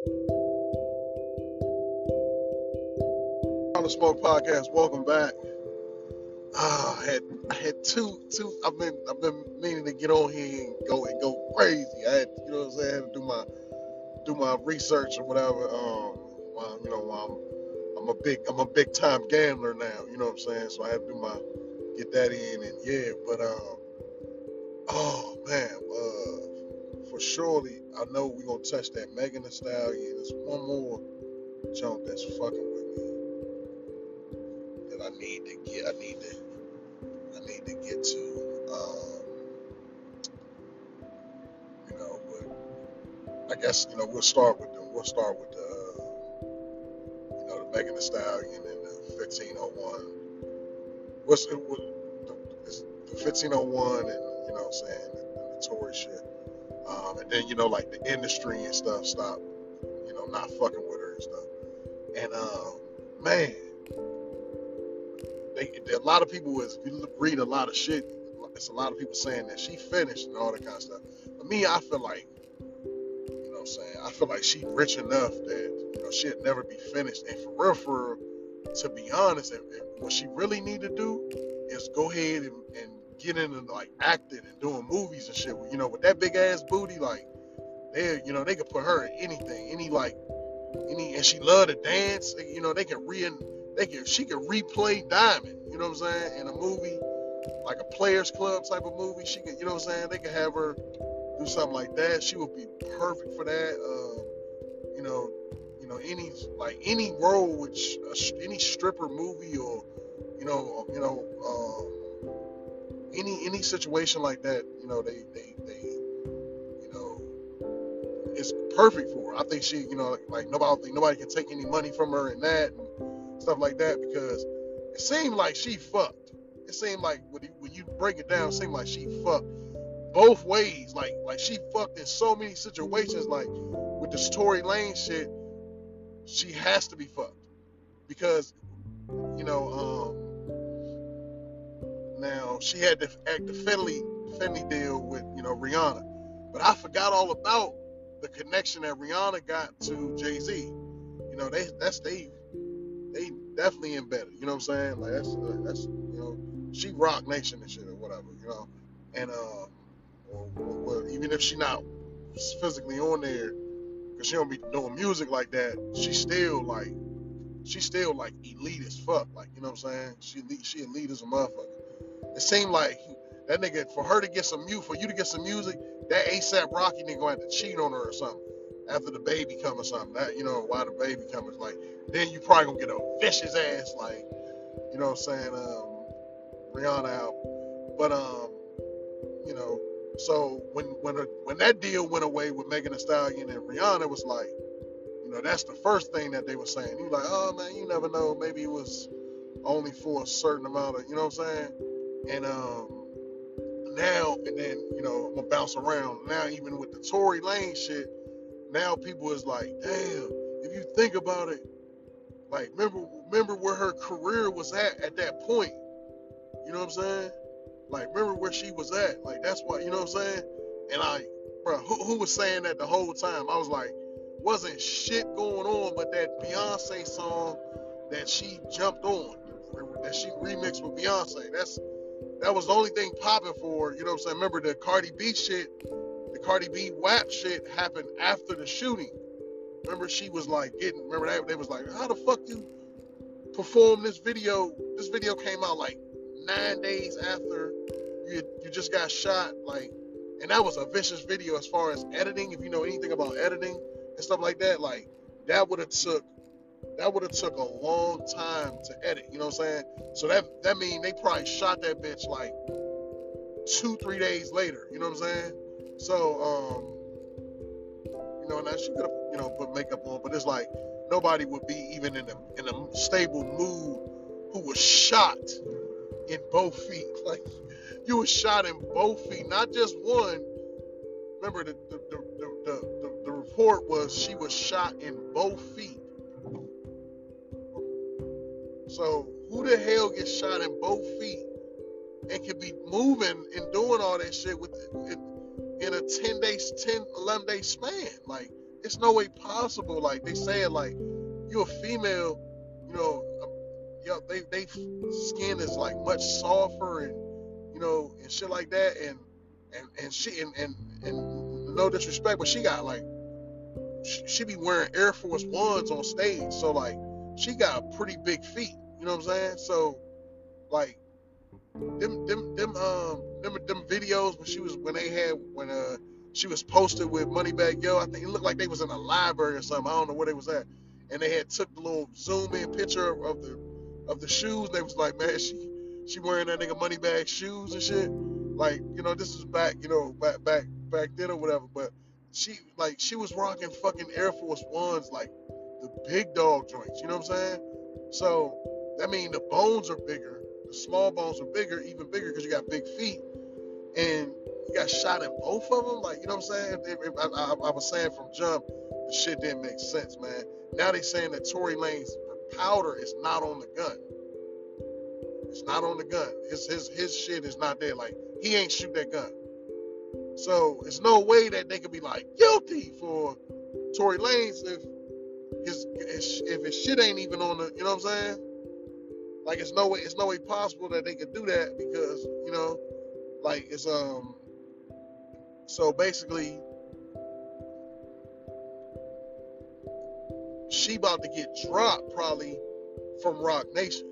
On the Smoke Podcast, welcome back. Ah, I had I had two two. I've been I've been meaning to get on here and go and go crazy. I had you know what I'm saying, I had to do my do my research or whatever. Um, while, you know, I'm I'm a big I'm a big time gambler now. You know what I'm saying? So I have to do my get that in and yeah. But um, oh man, uh, for surely I know we're gonna touch that Megan Thee Stallion. There's one more jump that's fucking with me that I need to get. I need to I need to get to. Um, you know, but I guess you know we'll start with the we'll start with the you know the Megan Thee Stallion and the 1501. What's it? What, the, the 1501 and you know what I'm saying the, the Tory shit. Um, and then you know like the industry and stuff stop you know not fucking with her and stuff. And um, man, they, a lot of people look- read a lot of shit. It's a lot of people saying that she finished and all that kind of stuff. But me, I feel like you know I'm saying. I feel like she rich enough that you know she'd never be finished. And for real, for real, to be honest, if, if what she really need to do is go ahead and, and get into like acting and doing movies and shit. You know, with that big ass booty, like they, you know, they could put her in anything, any like any, and she love to dance. You know, they can re, they can, she can replay Diamond. You know what I'm saying? In a movie, like a Players Club type of movie, she could, you know what I'm saying? They could have her do something like that. She would be perfect for that. Um, you know, you know, any like any role which sh- any stripper movie or you know, you know, um, any any situation like that, you know, they they they you know, it's perfect for her. I think she, you know, like nobody think nobody can take any money from her and that and stuff like that because it seemed like she fucked. It seemed like when you, when you break it down, it seemed like she fucked both ways. Like like she fucked in so many situations. Like with the Tory Lane shit, she has to be fucked because you know um now she had to act the Fenty Fenty deal with you know Rihanna, but I forgot all about the connection that Rihanna got to Jay Z. You know they that's they they definitely embedded. You know what I'm saying? Like that's uh, that's you know she Roc Nation and shit or whatever. You know, and uh, or, or, or even if she not physically on there, cause she don't be doing music like that, she still like she still like elite as fuck. Like you know what I'm saying? She elite, she elite as a motherfucker. It seemed like that nigga for her to get some mu for you to get some music, that ASAP Rocky nigga gonna have to cheat on her or something after the baby come or something. That you know why the baby come is like then you probably gonna get a vicious ass like you know what I'm saying um Rihanna album. But um you know so when when when that deal went away with Megan Thee Stallion and Rihanna was like you know that's the first thing that they were saying. You like oh man you never know maybe it was only for a certain amount of you know what I'm saying and um now and then you know I'm gonna bounce around. Now even with the Tory Lane shit now people is like damn if you think about it like remember remember where her career was at at that point. You know what I'm saying? Like remember where she was at. Like that's why you know what I'm saying? And I bro who, who was saying that the whole time? I was like wasn't shit going on but that Beyonce song that she jumped on that she remixed with Beyonce. That's that was the only thing popping for you know what I'm saying? Remember the Cardi B shit the Cardi B WAP shit happened after the shooting. Remember she was like getting remember that? They was like how the fuck you perform this video? This video came out like nine days after you you just got shot like and that was a vicious video as far as editing if you know anything about editing and stuff like that like that would have took that would have took a long time to edit you know what i'm saying so that that mean they probably shot that bitch like two three days later you know what i'm saying so um you know, now she could have, you know, put makeup on, but it's like nobody would be even in a in a stable mood who was shot in both feet. Like you were shot in both feet, not just one. Remember the the the, the, the, the, the report was she was shot in both feet. So who the hell gets shot in both feet and can be moving and doing all that shit with in, in a 10 days 10 11 day span? Like it's no way possible. Like they said, like you're a female, you know, um, yo, they they skin is like much softer and you know and shit like that, and and and she and and, and no disrespect, but she got like she, she be wearing Air Force Ones on stage, so like she got pretty big feet. You know what I'm saying? So like them them them um them them videos when she was when they had when uh she was posted with Moneybagg Yo. I think it looked like they was in a library or something. I don't know where they was at. And they had took the little zoom in picture of the of the shoes. They was like, man, she she wearing that nigga Moneybagg shoes and shit. Like, you know, this is back, you know, back back back then or whatever. But she like she was rocking fucking Air Force Ones, like the big dog joints. You know what I'm saying? So that mean the bones are bigger. The small bones are bigger, even bigger because you got big feet. And you got shot in both of them. Like, you know what I'm saying? I, I, I, was saying from jump, the shit didn't make sense, man. Now they saying that Tory Lanez powder is not on the gun. It's not on the gun. His his his shit is not there. Like he ain't shoot that gun. So it's no way that they could be like guilty for Tory Lanez if his, his if his shit ain't even on the. You know what I'm saying? Like it's no way it's no way possible that they could do that because you know, like it's um so basically, she about to get dropped probably from Roc Nation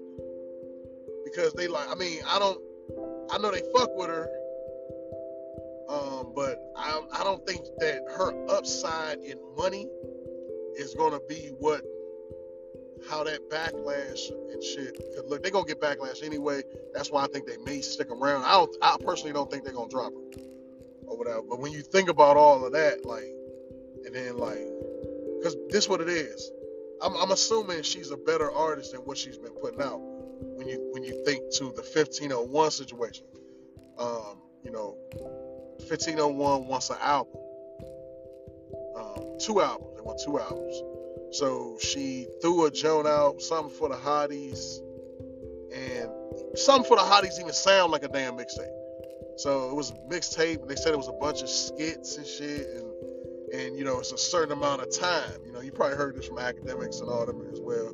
because they like. I mean, I don't. I know they fuck with her, um, but I I don't think that her upside in money is gonna be what how that backlash and shit could look. They're gonna get backlash anyway. That's why I think they may stick around. I don't. I personally don't think they're gonna drop her or whatever. But when you think about all of that, like, and then like, because this what it is. I'm, I'm assuming she's a better artist than what she's been putting out. When you when you think to the 1501 situation, um, you know, 1501 wants an album, um, two albums. Want two albums. So she threw a joint out, something for the hotties, and something for the hotties even sound like a damn mixtape. So it was mixtape. They said it was a bunch of skits and shit, and and you know it's a certain amount of time. You know, you probably heard this from academics and all them as well.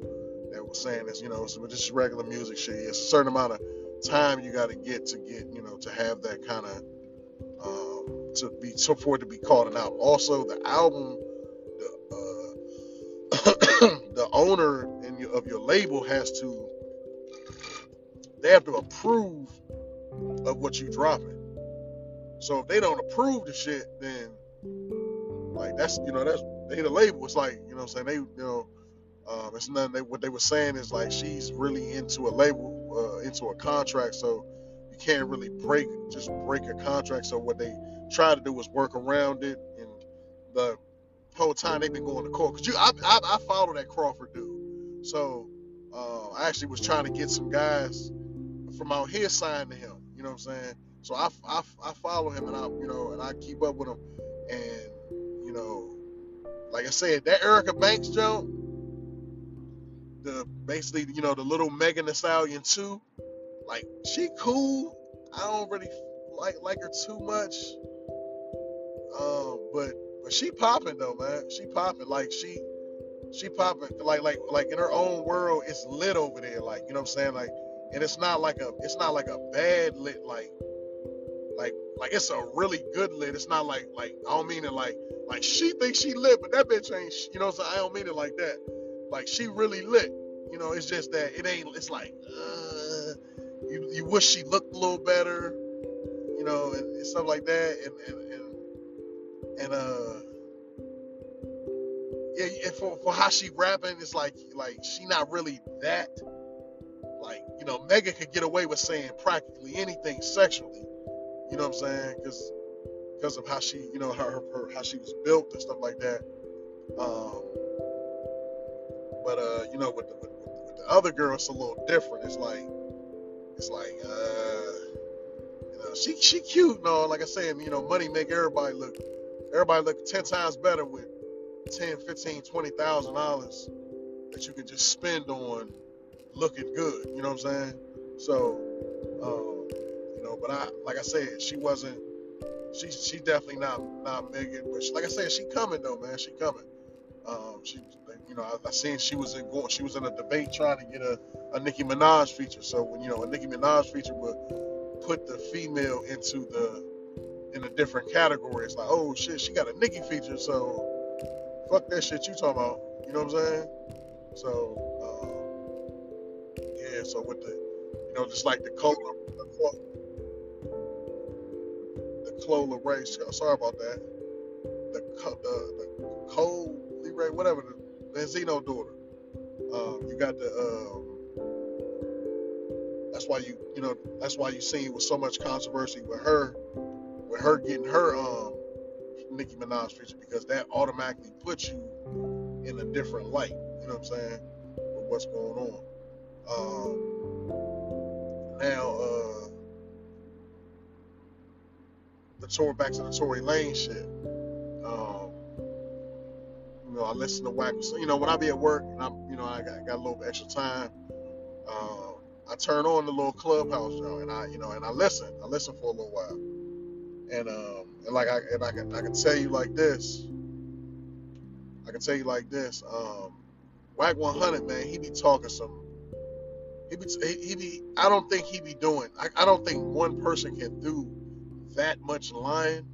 That was saying this, you know, so just regular music shit. It's a certain amount of time you got to get to get, you know, to have that kind of um, to be so for it to be called an album. Also, the album, the owner in of your label has to they have to approve of what you dropping. So if they don't approve the shit, then like that's you know that's they the label. It's like you know what I'm saying they you know um, it's nothing. They, what they were saying is like she's really into a label, uh, into a contract, so you can't really break just break a contract. So what they try to do is work around it, and the whole time they've been going to court. Cause you, I, I, I follow that Crawford dude, so uh, I actually was trying to get some guys from out here signed to him. You know what I'm saying? So I, I, I follow him and I you know and I keep up with him and you know like I said that Erica Banks joke the basically you know the little Megan Thee Stallion too like she cool I don't really like like her too much um but but she popping though man she popping like she she popping like like like in her own world it's lit over there like you know what I'm saying like and it's not like a it's not like a bad lit like like like it's a really good lit. It's not like like I don't mean it like like she thinks she lit, but that bitch ain't. You know, so I don't mean it like that. Like she really lit. You know, it's just that it ain't. It's like uh, you you wish she looked a little better. You know, and, and stuff like that. And and and, and uh. Yeah, and for, for how she rapping, it's like like she not really that. Like you know, Megan could get away with saying practically anything sexually you know what I'm saying? Because because of how she, you know, her, her, how she was built and stuff like that. Um, but uh, you know, with the, with, with the other girl, it's a little different. It's like it's like uh, you know, she she cute and all. Like I said, you know, money make everybody look everybody look ten times better with 10, 15, 20,000 dollars that you can just spend on looking good. You know what I'm saying? So. Um, you know. But I, like I said, she wasn't she's she definitely not not Megan, but she, like I said, she coming though, man. She coming. Um, she, you know, I, I seen she was in going, she was in a debate trying to get a, a Nicki Minaj feature. So when you know a Nicki Minaj feature would put the female into the in a different category. It's like, oh shit, she got a Nicki feature, so fuck that shit you talking about. You know what I'm saying? So um, yeah, so with the you know just like the Cola the Clola race. Sorry about that. The the the Coi Leray, whatever the Benzino daughter. Um, you got the um, that's why you you know that's why you seen with so much controversy with her with her getting her um Nicki Minaj feature because that automatically puts you in a different light. You know what I'm saying? With what's going on. Um, now, uh, the tour back to the Tory Lane shit. Um, you know, I listen to Wack. So, you know, when I be at work and I'm, you know, I got, got a little extra time. Um, I turn on the little clubhouse show and I, you know, and I listen. I listen for a little while. And um, and like I and I can I can tell you like this. I can tell you like this. Um, Wack 100 man, he be talking some. He be he be. I don't think he be doing. I, I don't think one person can do that much lying.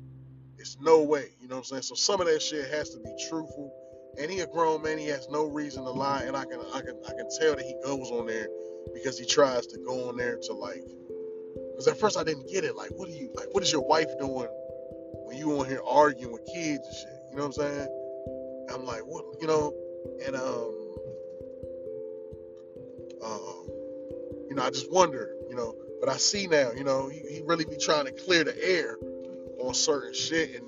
It's no way. You know what I'm saying? So some of that shit has to be truthful. And he a grown man. He has no reason to lie. And I can I can I can tell that he goes on there because he tries to go on there to like because at first I didn't get it. Like, what are you like? What is your wife doing when you on here arguing with kids and shit? You know what I'm saying? I'm like, what? You know, and um, um, you know, I just wonder, you know. But I see now, you know, he, he really be trying to clear the air on certain shit, and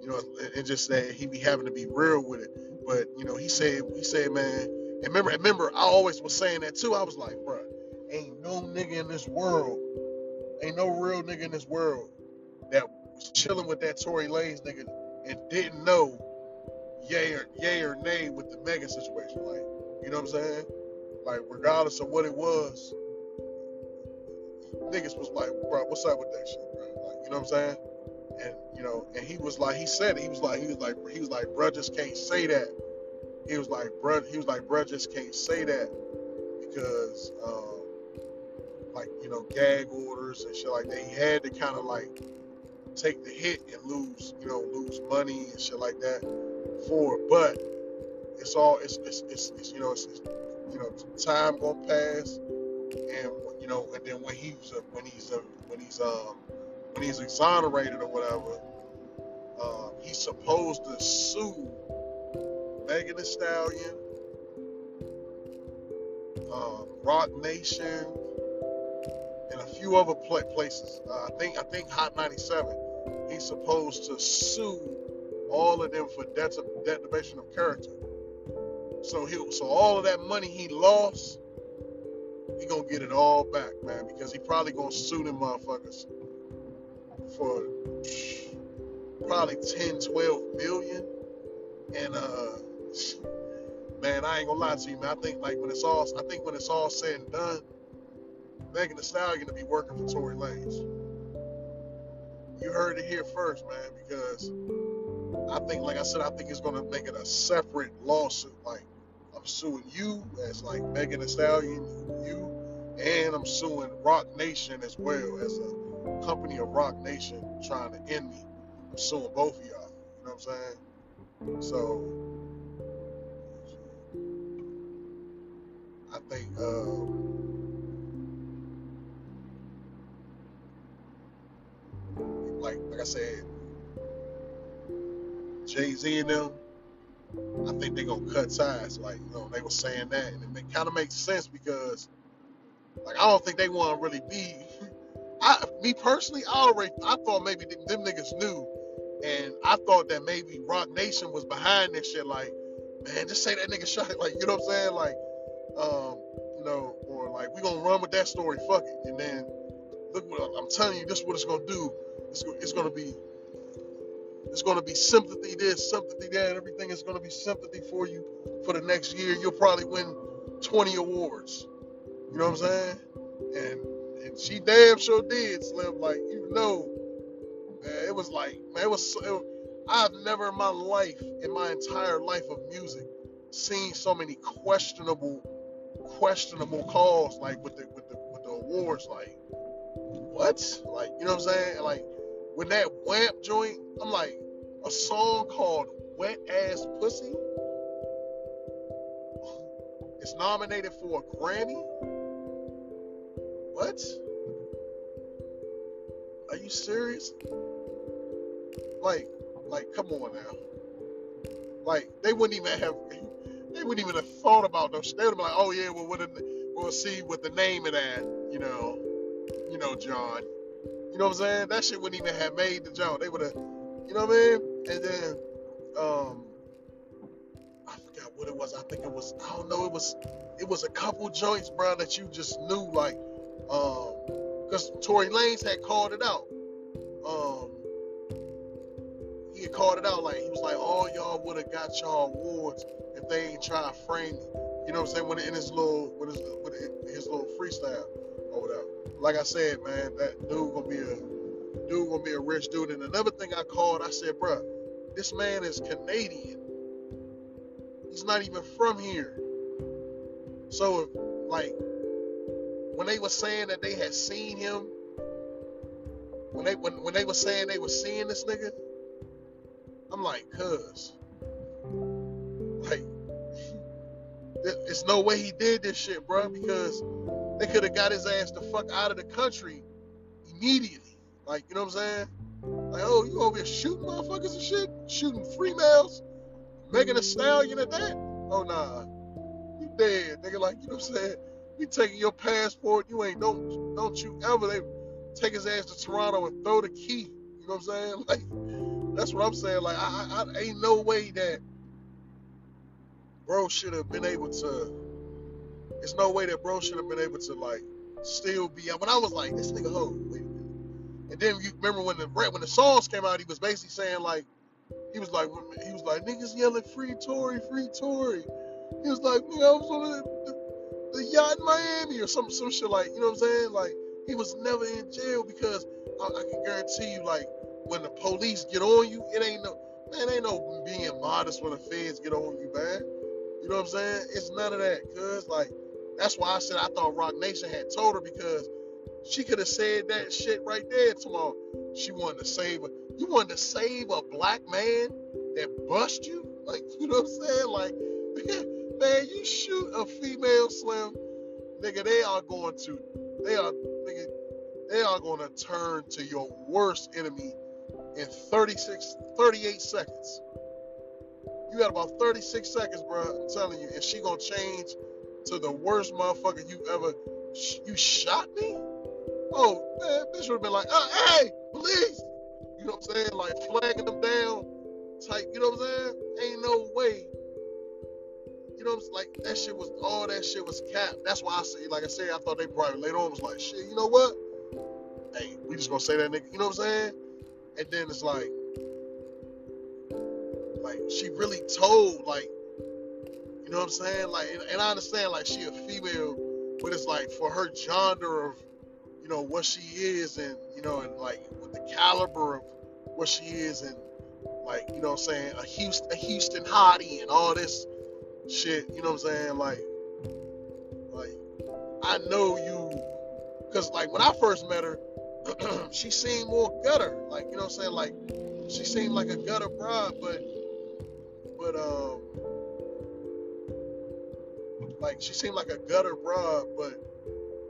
you know, and, just say he be having to be real with it. But you know, he said, he said, man, and remember, remember, I always was saying that too. I was like, bro, ain't no nigga in this world Ain't no real nigga in this world that was chilling with that Tory Lanez nigga and didn't know yay or yay or nay with the Megan situation. Like, you know what I'm saying? Like, regardless of what it was, niggas was like, bro, what's up with that shit, bro? Like, you know what I'm saying? And you know, and he was like, he said it. He was like, he was like, he was like, bro, just can't say that. He was like, bro, he was like, bro, just can't say that because. Um, like you know gag orders and shit like that. He had to kind of like take the hit and lose you know lose money and shit like that for it. But it's all it's it's, it's, it's you know it's, it's, you know time gonna pass and you know and then when he's uh, when he's uh, when he's um when he's exonerated or whatever, um, he's supposed to sue Megan Thee Stallion, um, Roc Nation, few other places. Uh, I think I think Hot 97. He's supposed to sue all of them for det- defamation of character. So he so all of that money he lost, he gonna get it all back, man, because he probably gonna sue them motherfuckers for probably 10, 12 million. And uh man, I ain't gonna lie to you, man. I think like when it's all I think when it's all said and done, Megan Thee Stallion to be working for Tory Lanez. You heard it here first, man, because I think, like I said, I think it's gonna make it a separate lawsuit. Like I'm suing you as like Megan Thee Stallion, you, and I'm suing Roc Nation as well as a company of Roc Nation trying to end me. I'm suing both of y'all. You know what I'm saying? So I think. Uh, like like I said, Jay Z and them, I think they're gonna cut ties. Like you know, they were saying that, and it kind of makes sense because, like, I don't think they want to really be. I, me personally, I already, I thought maybe them, them niggas knew, and I thought that maybe Roc Nation was behind this shit. Like, man, just say that nigga shot. Like, you know what I'm saying? Like, um, you know, or like we gonna run with that story. Fuck it, and then look what I'm telling you. This is what it's gonna do it's, it's to be it's to be sympathy this, sympathy that. Everything is to be sympathy for you for the next year. You'll probably win 20 awards. You know what I'm saying? And and she damn sure did, Slim. Like even though man. It was like, man, it was. It, I've never in my life, in my entire life of music, seen so many questionable, questionable calls like with the with the with the awards. Like, what? Like, you know what I'm saying? Like, when that WAP joint, I'm like, a song called "Wet Ass Pussy" is nominated for a Grammy. What? Are you serious? Like, like, come on now. Like, they wouldn't even have, they wouldn't even have thought about those. They would have been like, oh yeah, well, what we'll see what the name of that, you know, you know, John. You know what I'm saying? That shit wouldn't even have made the jump. They would have, you know what I mean? And then, um, I forgot what it was. I think it was, I don't know, it was, it was a couple joints, bro, that you just knew, like, um, because Tory Lanez had called it out. Um, he had called it out like he was like, all y'all would have got y'all awards if they ain't try to frame me. You know what I'm saying? When in his little, with his, his little freestyle or whatever. Like I said, man, that dude gonna be a dude gonna be a rich dude. And another thing I called, I said, bro, this man is Canadian. He's not even from here. So, like, when they were saying that they had seen him, when they when, when they were saying they were seeing this nigga, I'm like, cuz, like, it's no way he did this shit, bro, because they could have got his ass the fuck out of the country immediately. Like, you know what I'm saying? Like, oh, you over here shooting motherfuckers and shit, shooting free males, Megan Thee Stallion at that? Oh nah, you dead, nigga. Like, you know what I'm saying? We taking your passport. You ain't don't don't you ever they take his ass to Toronto and throw the key. You know what I'm saying? Like that's what I'm saying. Like I, I, I ain't no way that bro should have been able to. It's no way that bro should have been able to like still be. When I was like this nigga, oh wait a minute. And then you remember when the when the songs came out, he was basically saying like he was like he was like niggas yelling free Tory, free Tory. He was like, nigga, I was on the, the the yacht in Miami or some some shit like you know what I'm saying? Like he was never in jail because I, I can guarantee you, like when the police get on you, it ain't no man, ain't no being modest when the feds get on you, man. You know what I'm saying? It's none of that, cause like that's why I said I thought Roc Nation had told her because she could have said that shit right there tomorrow. She wanted to save a you wanted to save a black man that bust you? Like, you know what I'm saying? Like Man, you shoot a female slim, nigga, they are going to, they are, nigga, they are going to turn to your worst enemy in 36, 38 seconds. You got about 36 seconds, bro. I'm telling you, and she gonna change to the worst motherfucker you ever. You shot me? Oh man, bitch would have been like, uh, hey, police. You know what I'm saying? Like flagging them down, type. You know what I'm saying? Ain't no way you know, what I'm saying? like that shit was all that shit was capped. That's why I say, like I said, I thought they probably later on was like, shit, you know what? Hey, we just gonna say that nigga, you know what I'm saying? And then it's like, like she really told, like, you know what I'm saying? Like, and, and I understand, like, she a female, but it's like for her gender of, you know, what she is, and you know, and like with the caliber of what she is, and like, you know what I'm saying, a Houston, a Houston hottie, and all this shit, you know what I'm saying? Like, like I know you, cause like when I first met her, she seemed more gutter, like you know what I'm saying? Like she seemed like a gutter bride, but but um, like she seemed like a gutter bride, but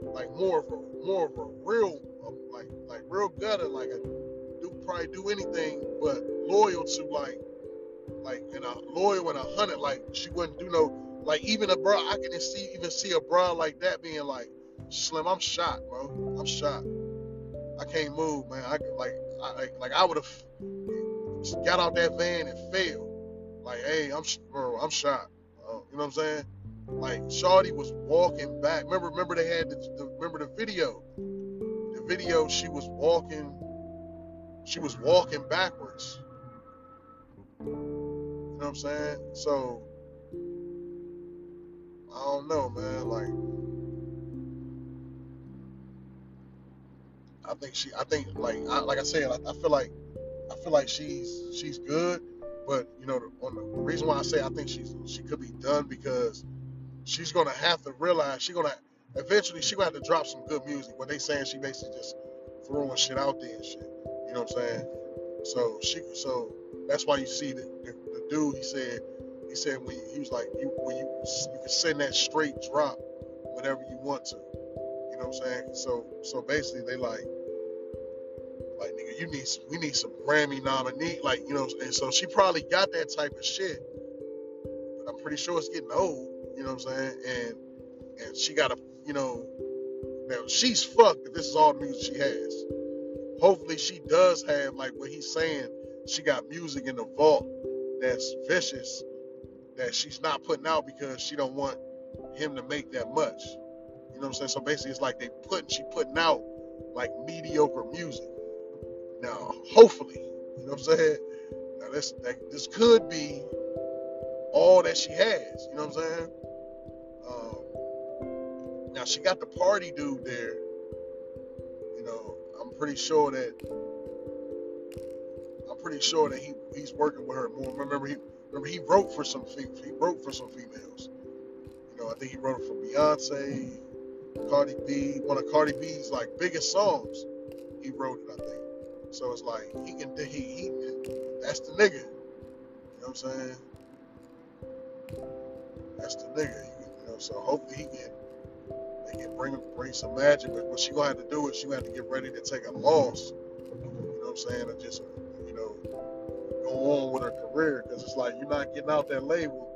like more of a more of a real um, like like real gutter, like a do probably do anything but loyal to like like and a loyal and a hundred. Like she wouldn't do no like even a bra. I can see even see a bra like that being like slim. I'm shot, bro. I'm shot. I can't move, man. I like I like I would have got out that van and failed. Like, hey, I'm bro, I'm shot. Bro. You know what I'm saying? Like Shawty was walking back. Remember, remember they had the, the remember the video. The video she was walking. She was walking backwards you know what I'm saying? So I don't know, man. Like I think she, I think like, I, like I said, I, I feel like I feel like she's she's good, but you know, on the reason why I say I think she's she could be done because she's gonna have to realize she's gonna eventually she gonna have to drop some good music. What they saying she basically just throwing shit out there and shit. You know what I'm saying? So she so that's why you see the, the, the dude he said he said when he was like you when you you can send that straight drop whenever you want to. You know what I'm saying? So so basically they like like nigga you need some, we need some Grammy nominee like you know and so she probably got that type of shit. But I'm pretty sure it's getting old. You know what I'm saying? And and she got a you know now she's fucked if this is all the music she has. Hopefully she does have like what he's saying. She got music in the vault that's vicious that she's not putting out because she don't want him to make that much. You know what I'm saying? So basically, it's like they putting she putting out like mediocre music. Now, hopefully, you know what I'm saying? Now this that, this could be all that she has. You know what I'm saying? Um, now she got the Pardi dude there. You know, I'm pretty sure that I'm pretty sure that he he's working with her more. Remember he remember he wrote for some he wrote for some females. You know, I think he wrote for Beyonce, Cardi B, one of Cardi B's like biggest songs. He wrote it, I think. So it's like he can he he that's the nigga. You know what I'm saying? That's the nigga. You know, so hopefully he can they can bring bring some magic. But what she gonna have to do is she gonna have to get ready to take a loss. You know what I'm saying? And just you know go on with her career because it's like you're not getting out that label.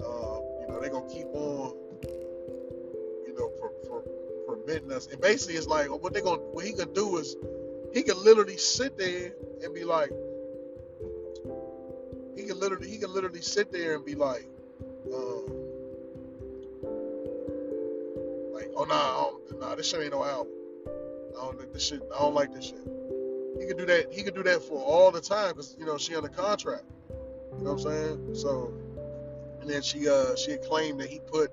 Uh, you know they gonna keep on. You know for, for permitting us. And basically it's like what they gonna what he gonna do is he can literally sit there and be like he can literally he can literally sit there and be like um, like oh nah nah this shit ain't no album. I don't this shit. I don't like this shit. He could do that he could do that for all the time because you know she under contract. You know what I'm saying? So and then she uh she claimed that he put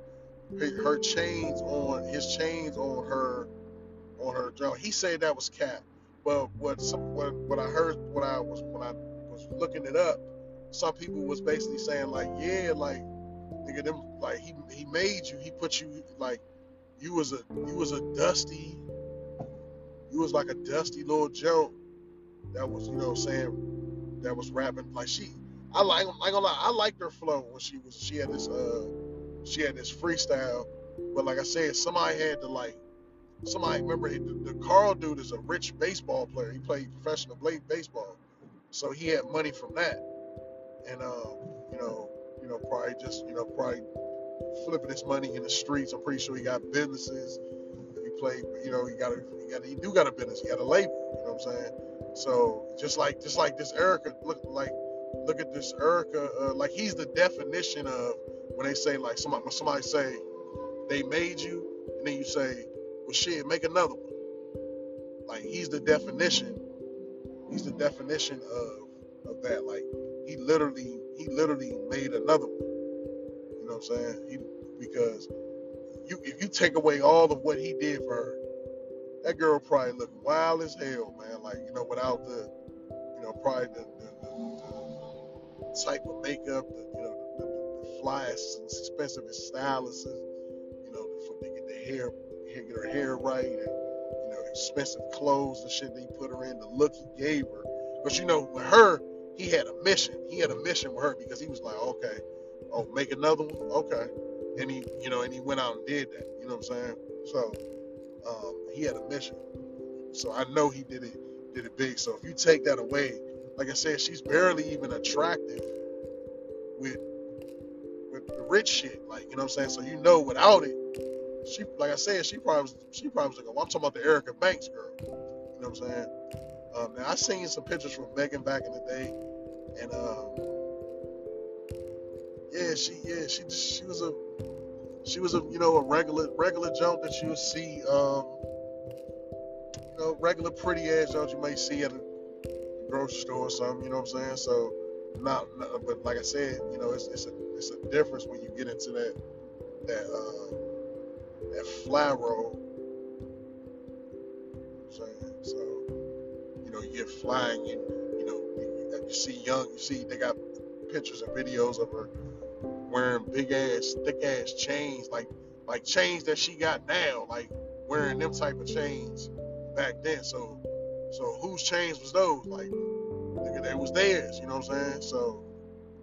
her, her chains on his chains on her on her drum. he said that was cap but what some what, what I heard when I was when I was looking it up some people was basically saying like yeah like nigga them like he he made you. He put you like you was a you was a dusty you was like a dusty little joke that was you know saying that was rapping. Like she I like I gonna lie I liked her flow when she was she had this uh she had this freestyle. But like I said somebody had to like somebody remember the, the Carl dude is a rich baseball player. He played professional baseball. So he had money from that and um you know you know probably just you know probably flipping his money in the streets. I'm pretty sure he got businesses. He played you know he got a he got he do got a business. He got a label you know what I'm saying? So just like just like this Erica look like look at this Erica uh, like he's the definition of when they say like somebody somebody say they made you and then you say well shit make another one. Like he's the definition. He's the definition of of that like he literally he literally made another one. You know what I'm saying? He because you if you take away all of what he did for her that girl probably look wild as hell man. Like you know without the you know probably the, the, the, the type of makeup the you know the, the, the flyest and expensive stylists you know for to get the hair get her hair right and you know expensive clothes and shit he put her in the look he gave her. But you know with her he had a mission. He had a mission with her because he was like okay oh make another one? Okay. And he you know and he went out and did that you know what i'm saying? So um, he had a mission. So i know he did it did it big. So if you take that away like i said she's barely even attractive with with the rich shit like you know what i'm saying? So you know without it she like i said she probably she probably was like i'm talking about the erica banks girl you know what i'm saying um, now i seen some pictures from megan back in the day and um, yeah, she yeah she she was a she was a you know a regular regular jump that you would see um you know regular pretty ass jump you might see at a grocery store or something you know what I'm saying? So not, not but like I said you know it's it's a it's a difference when you get into that that uh that fly roll you know you you get flying and, you know you see young, you see they got pictures and videos of her wearing big ass, thick ass chains, like like chains that she got now, like wearing them type of chains back then. So so whose chains was those? Like nigga, that was theirs. You know what I'm saying? So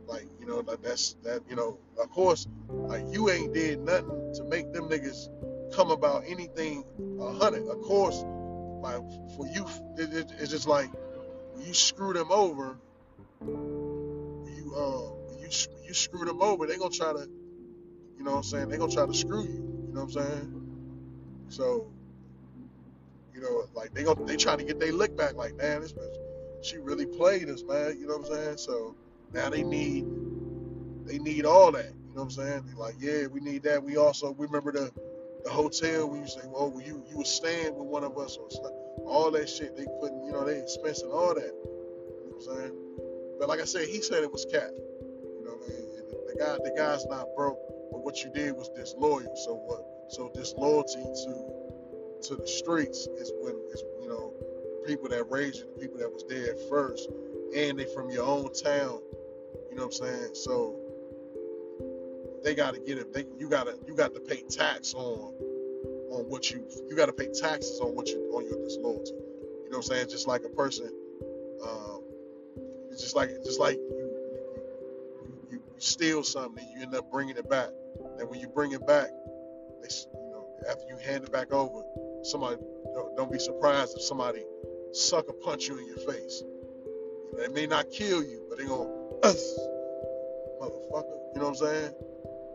like you know like that's that you know of course like you ain't did nothing to make them niggas come about anything a hundred. Of course, like for you, it, it, it's just like you screw them over. You uh you you screw them over, they gonna try to, you know what I'm saying? They gonna try to screw you. You know what I'm saying? So, you know, like they gonna they trying to get their lick back. Like, man, this bitch, she really played us, man. You know what I'm saying? So now they need they need all that. You know what I'm saying? They're like, yeah, we need that. We also we remember the the hotel where you say, well, you you was staying with one of us or. All that shit they putting, you know, they expensing all that. You know what I'm saying? But like I said, he said it was cat. You know what I mean? And the guy, the guy's not broke, but what you did was disloyal. So what? So disloyalty to to the streets is when is you know people that raised you, the people that was there first, and they from your own town. You know what I'm saying? So they got to get it. They, you got to you got to pay tax on on what you you got to pay taxes on what you on your disloyalty. You know what I'm saying? Just like a person, um, it's just like just like you, you, you steal something, and you end up bringing it back, and when you bring it back, they you know after you hand it back over, somebody don't, don't be surprised if somebody sucker punch you in your face. They may not kill you, but they gonna motherfucker. You know what I'm saying?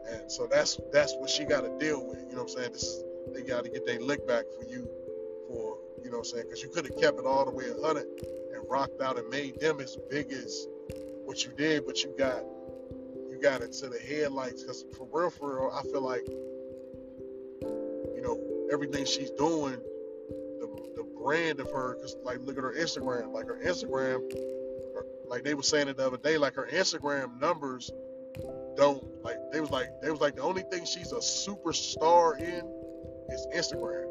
And so that's that's what she got to deal with. You know what I'm saying? This they got to get their lick back for you for you know what I'm saying? Because you could have kept it all the way 100 and rocked out and made them as big as what you did, but you got you got it to the headlights. Because for real, for real, I feel like you know everything she's doing, the the brand of her. Because like look at her Instagram, like her Instagram, her, like they were saying it the other day, like her Instagram numbers don't like they was like they was like the only thing she's a superstar in is Instagram.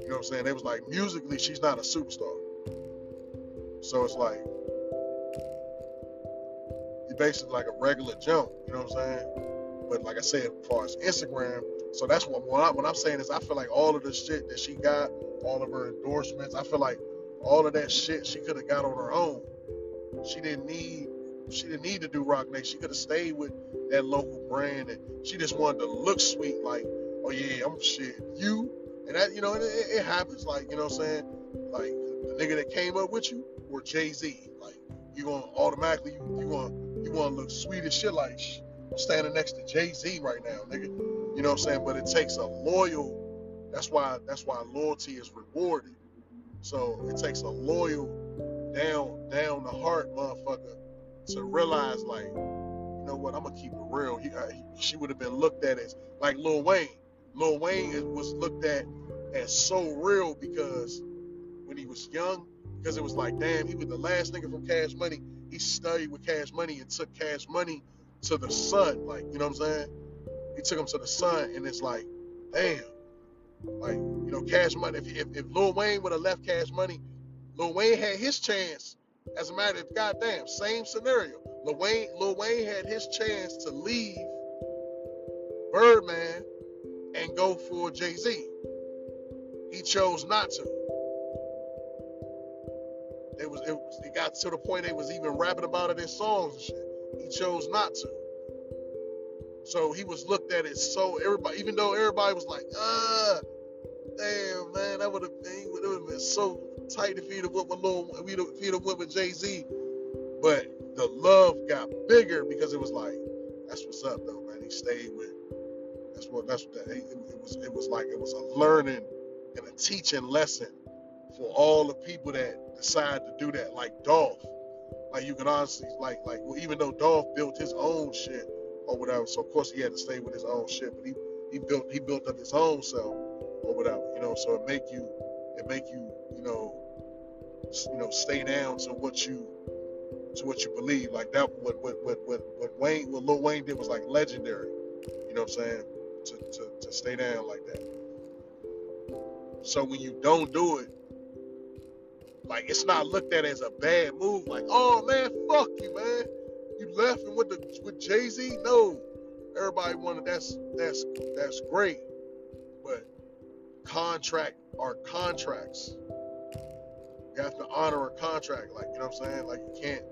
You know what I'm saying? They was like musically she's not a superstar. So it's like you're basically like a regular jump, you know what I'm saying? But like I said, as far as Instagram, so that's what what, I, what I'm saying is I feel like all of the shit that she got, all of her endorsements, I feel like all of that shit she could have got on her own. She didn't need she didn't need to do Roc Nation. She could have stayed with that local brand, and she just wanted to look sweet, like, oh yeah, I'm shit. You and that, you know, it, it happens. Like, you know what I'm saying? Like the nigga that came up with you or Jay Z. Like, you gonna automatically you, you gonna you wanna look sweet as shit. Like, I'm standing next to Jay Z right now, nigga. You know what I'm saying? But it takes a loyal. That's why that's why loyalty is rewarded. So it takes a loyal down down the heart motherfucker to realize like, you know what, I'm gonna keep it real. He, uh, I, she would have been looked at as like Lil Wayne. Lil Wayne was looked at as so real because when he was young, because it was like, damn, he was the last nigga from Cash Money. He studied with Cash Money and took Cash Money to the sun. Like, you know what I'm saying? He took him to the sun, and it's like, damn, like, you know, Cash Money. If, if, if Lil Wayne would have left Cash Money, Lil Wayne had his chance as a matter of goddamn, same scenario. Lil Wayne, Lil Wayne had his chance to leave Birdman and go for Jay Z. He chose not to. It was, it was it got to the point they was even rapping about it in songs and shit. He chose not to. So he was looked at as so everybody, even though everybody was like, ah, damn man, that would have been, would have been so tight if he'd have went with Lil, he'd have went with Jay Z. But the love got bigger because it was like, that's what's up though, man. He stayed with. That's what. That's what. That, it, it was. It was like it was a learning and a teaching lesson for all the people that decide to do that, like Dolph. Like you can honestly, like, like well, even though Dolph built his own shit or whatever, so of course he had to stay with his own shit, but he he built he built up his own self or whatever, you know. So it make you it make you you know you know stay down to what you to what you believe. Like that, what what what what, what Wayne, what Lil Wayne did was like legendary. You know what I'm saying? To, to to stay down like that. So when you don't do it, like it's not looked at as a bad move. Like, oh man, fuck you, man. You and with the with Jay Z. No, everybody wanted that's that's that's great, but contract are contracts. You have to honor a contract, like you know what I'm saying. Like you can't,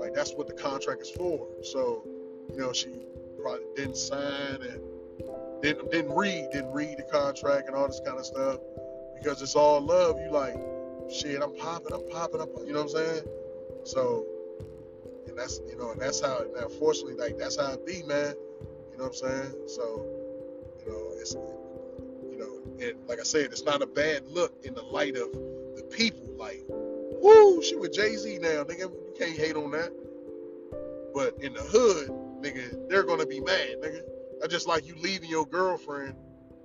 like that's what the contract is for. So, you know, she probably didn't sign and didn't didn't read, didn't read the contract and all this kind of stuff because it's all love. You like, shit, I'm popping, I'm popping, I'm, you know what I'm saying? So, and that's you know, and that's how. Unfortunately, like that's how it be, man. You know what I'm saying? So, you know, it's and like I said, it's not a bad look in the light of the people. Like, woo, she with Jay Z now, nigga. You can't hate on that. But in the hood, nigga, they're gonna be mad, nigga. That's just like you leaving your girlfriend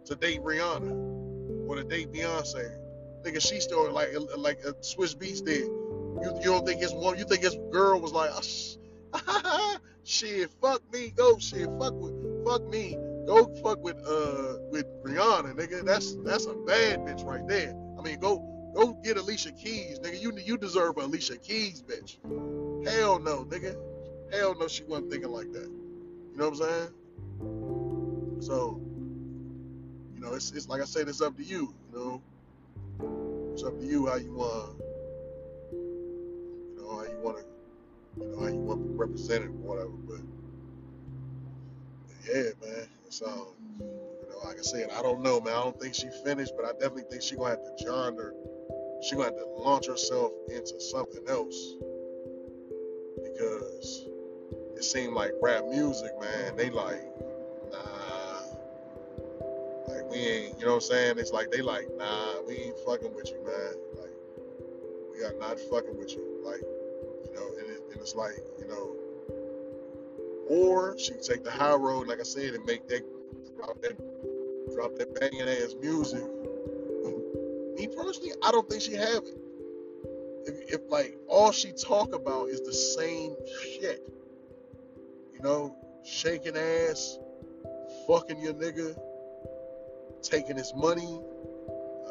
to date Rihanna or to date Beyonce. Nigga, she still like like a Swiss Beatz did. You you don't think his one you think his girl was like oh, shit fuck me go shit fuck with fuck me go fuck with uh with Rihanna nigga that's that's a bad bitch right there. I mean go go get Alicia Keys nigga you you deserve a Alicia Keys bitch. Hell no nigga. Hell no she wasn't thinking like that. You know what I'm saying? So, you know, it's, it's like I said, it's up to you. You know, it's up to you how you want, you know, how you want to, you know, how you want represented or whatever. But yeah, man, um, you know, like I said, I don't know, man. I don't think she finished, but I definitely think she gonna have to join her. She gonna have to launch herself into something else because it seemed like rap music, man. They like, nah, like we ain't, you know what I'm saying? It's like they like, nah, we ain't fucking with you, man. Like, we are not fucking with you. Like, you know, and, it, and it's like, you know, or she can take the high road, like I said, and make that drop that drop that banging ass music. Me personally, I don't think she have it. If, if like all she talk about is the same shit, you know, shaking ass, fucking your nigga, taking his money,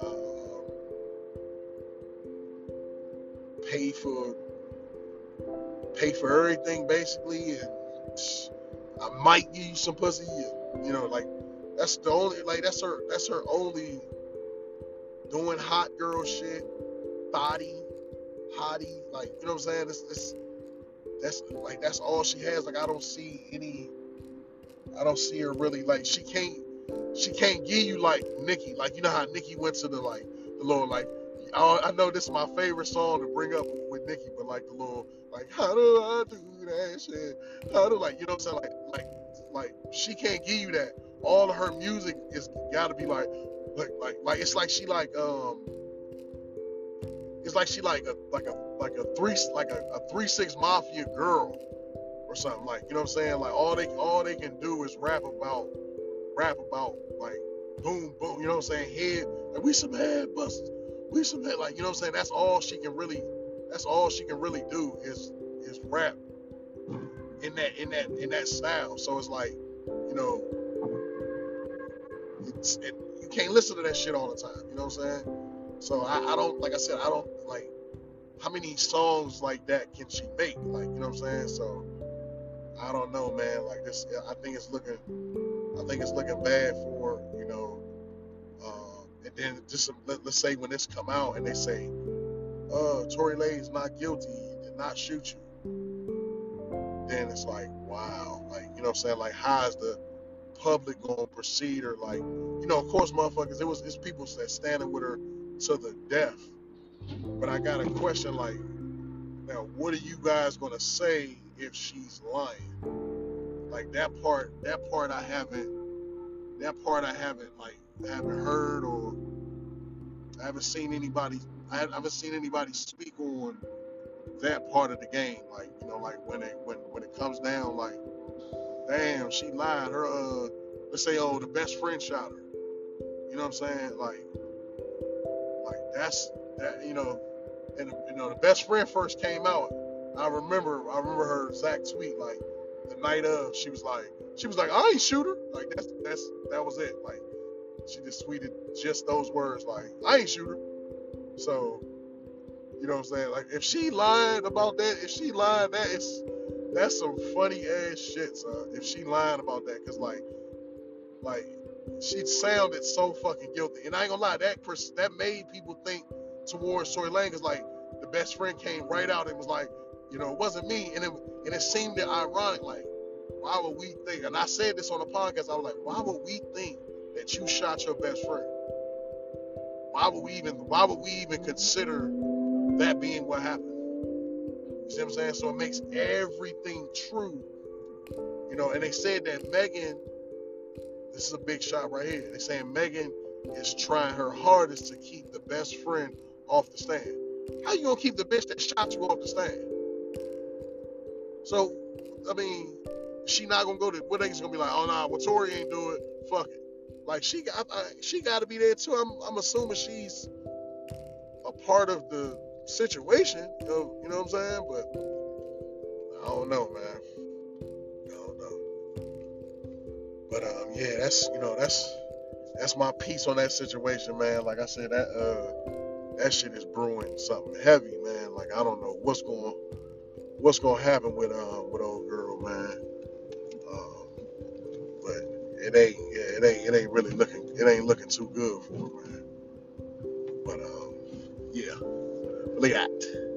um, pay for pay for everything basically, and I might give you some pussy. You know, like that's the only like that's her that's her only doing hot girl shit, body, hottie. Like you know what I'm saying? It's, it's that's like that's all she has. Like I don't see any. I don't see her really like she can't she can't give you like Nikki. Like you know how Nikki went to the like the little like I, I know this is my favorite song to bring up with Nikki, but like the little like how do I do that shit? Do like you know what I'm saying? Like like like she can't give you that. All of her music is gotta be like like like like it's like she like um it's like she like a like a like a three like a, a three six mafia girl or something like you know what I'm saying like all they all they can do is rap about rap about like boom, boom, you know what I'm saying? Head, like we some head busters. We some head, like you know what I'm saying? That's all she can really. That's all she can really do is is rap in that in that in that style. So it's like, you know, it, you can't listen to that shit all the time. You know what I'm saying? So I, I don't like I said I don't like how many songs like that can she make? Like you know what I'm saying? So I don't know, man. Like this, I think it's looking I think it's looking bad for you know. Um, and then just let, us say when this come out and they say, "Uh, Tory is not guilty, did not shoot you," then it's like, wow, like you know what I'm saying? Like, how is the public gonna proceed or like, you know, of course, motherfuckers, it was it's people that standing with her to the death. But I got a question like, now, what are you guys gonna say if she's lying? like that part that part I haven't that part I haven't like haven't heard or I haven't seen anybody I haven't seen anybody speak on that part of the game like you know like when it when when it comes down like damn she lied her uh let's say oh the best friend shot her you know what I'm saying like like that's that you know and you know the best friend first came out I remember I remember her exact tweet like the night of, she was like, she was like, I ain't shoot her. Like that's that's that was it. Like she just tweeted just those words, like I ain't shoot her. So You know what I'm saying? Like if she lied about that, if she lied, that is that's some funny ass shit, son. If she lying about that, cause like, like she sounded so fucking guilty. And I ain't gonna lie, that pers- that made people think towards Tory Lanez, cause like the best friend came right out and was like, you know, it wasn't me, and it and it seemed ironic, like why would we think? And I said this on the podcast. I was like, why would we think that you shot your best friend? Why would we even? Why would we even consider that being what happened? You see what I'm saying? So it makes everything true. You know, and they said that Megan. This is a big shot right here. They're saying Megan is trying her hardest to keep the best friend off the stand. How you gonna keep the bitch that shot you off the stand? So, I mean, she not gonna go to what they gonna be like, oh nah, well Tory ain't do it, fuck it. Like she got, she got to be there too. I'm, I'm assuming she's a part of the situation. You know, you know what I'm saying? But I don't know, man. I don't know. But um, yeah, that's you know that's that's my piece on that situation, man. Like I said, that uh that shit is brewing something heavy, man. Like I don't know what's going what's gonna happen with um with old girl, man. Um, but it ain't yeah, it ain't it ain't really looking it ain't looking too good for her, man. But um yeah, look at that.